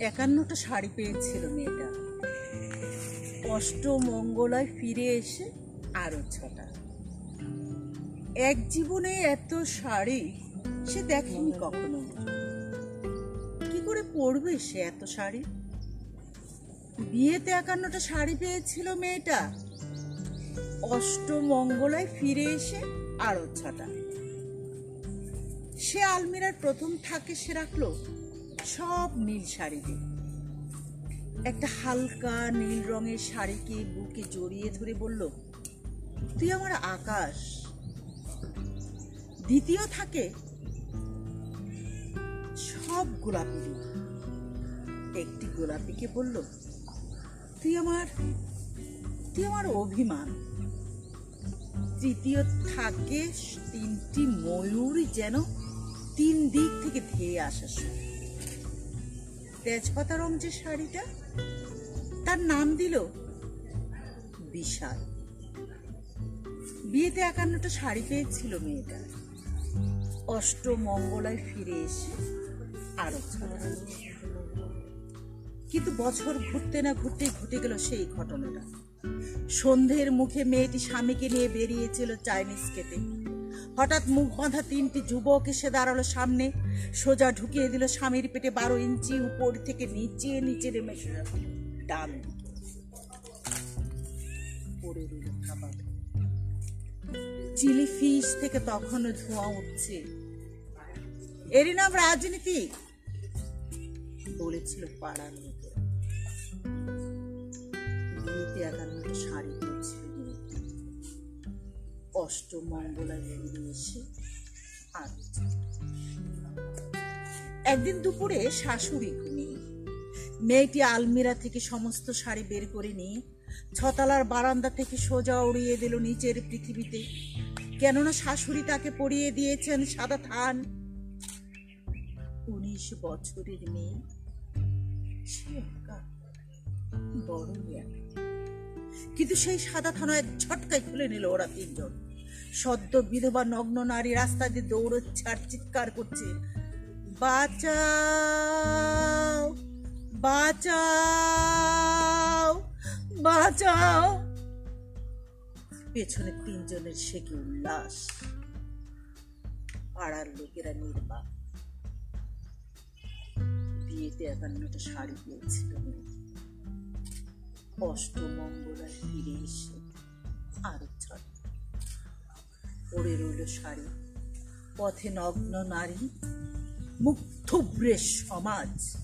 একান্নটা শাড়ি পেয়েছিল মেয়েটা। অষ্টমঙ্গলায় ফিরে এসে আরও ছটা। এক জীবনে এত শাড়ি সে দেখেনি কখনো। কি করে পরবে সে এত শাড়ি? বিয়েতে একান্নটা শাড়ি পেয়েছিল মেয়েটা। অষ্টমঙ্গলায় ফিরে এসে আরও ছটা। সে আলমিরার প্রথম থাকে সে রাখল সব নীল শাড়িতে একটা হালকা নীল রঙের শাড়িকে বুকে জড়িয়ে ধরে বলল, তুই আমার আকাশ। দ্বিতীয় থাকে সব গোলাপি একটি গোলাপিকে বলল, তুই আমার তুই আমার অভিমান। তৃতীয় থাকে তিনটি ময়ূর যেন তিন দিক থেকে ধেয়ে আসা তেজপাতা রং যে শাড়িটা? তার নাম দিল বিশাল। বিয়েতে একান্নটা শাড়ি পেয়েছিল মেয়েটা। অষ্টমঙ্গলায় ফিরে এসে আরও কিন্তু বছর ঘুরতে না ঘুরতে ঘটে গেল সেই ঘটনাটা। সন্ধ্যের মুখে মেয়েটি স্বামীকে নিয়ে বেরিয়েছিল চাইনিজ খেতে হঠাৎ মুখ বাঁধা তিনটি যুবক এসে দাঁড়াল সামনে। সোজা ঢুকিয়ে দিল স্বামীর পেটে বারো ইঞ্চি উপর থেকে নিচে নিচে নেমে ডান। চিলি ফিশ থেকে তখনও ধোঁয়া উঠছে। এরই নাম রাজনীতি বলেছিল পাড়ার বিয়েতে একান্নটা শাড়ি। অষ্টমঙ্গলায় ফিরে এসে আর একদিন দুপুরে শাশুড়ি ঘুমিয়ে। মেয়েটি আলমিরা থেকে সমস্ত শাড়ি বের করে নিয়ে ছতলার বারান্দা থেকে সোজা উড়িয়ে দিল নিচের পৃথিবীতে। কেননা শাশুড়ি তাকে পরিয়ে দিয়েছেন সাদা থান। উনিশ বছরের মেয়ে। একা কিন্তু সেই সাদা থানা এক ঝটকায় খুলে নিল ওরা তিনজন। সদ্য বিধবা নগ্ন নারী রাস্তা দিয়ে দৌড়চ্ছে আর চিৎকার করছে। বাঁচাও বাঁচাও বাঁচাও। পেছনে তিনজনের সে কি উল্লাস। পাড়ার লোকেরা নির্বাক। বিয়েতে একান্নটা শাড়ি পেয়েছিল মেয়েটি। অষ্টমঙ্গলায় ফিরে এসে আরও ছট পড়ে রইল শাড়ি। পথে নগ্ন নারী মুগ্ধব্রেশ সমাজ।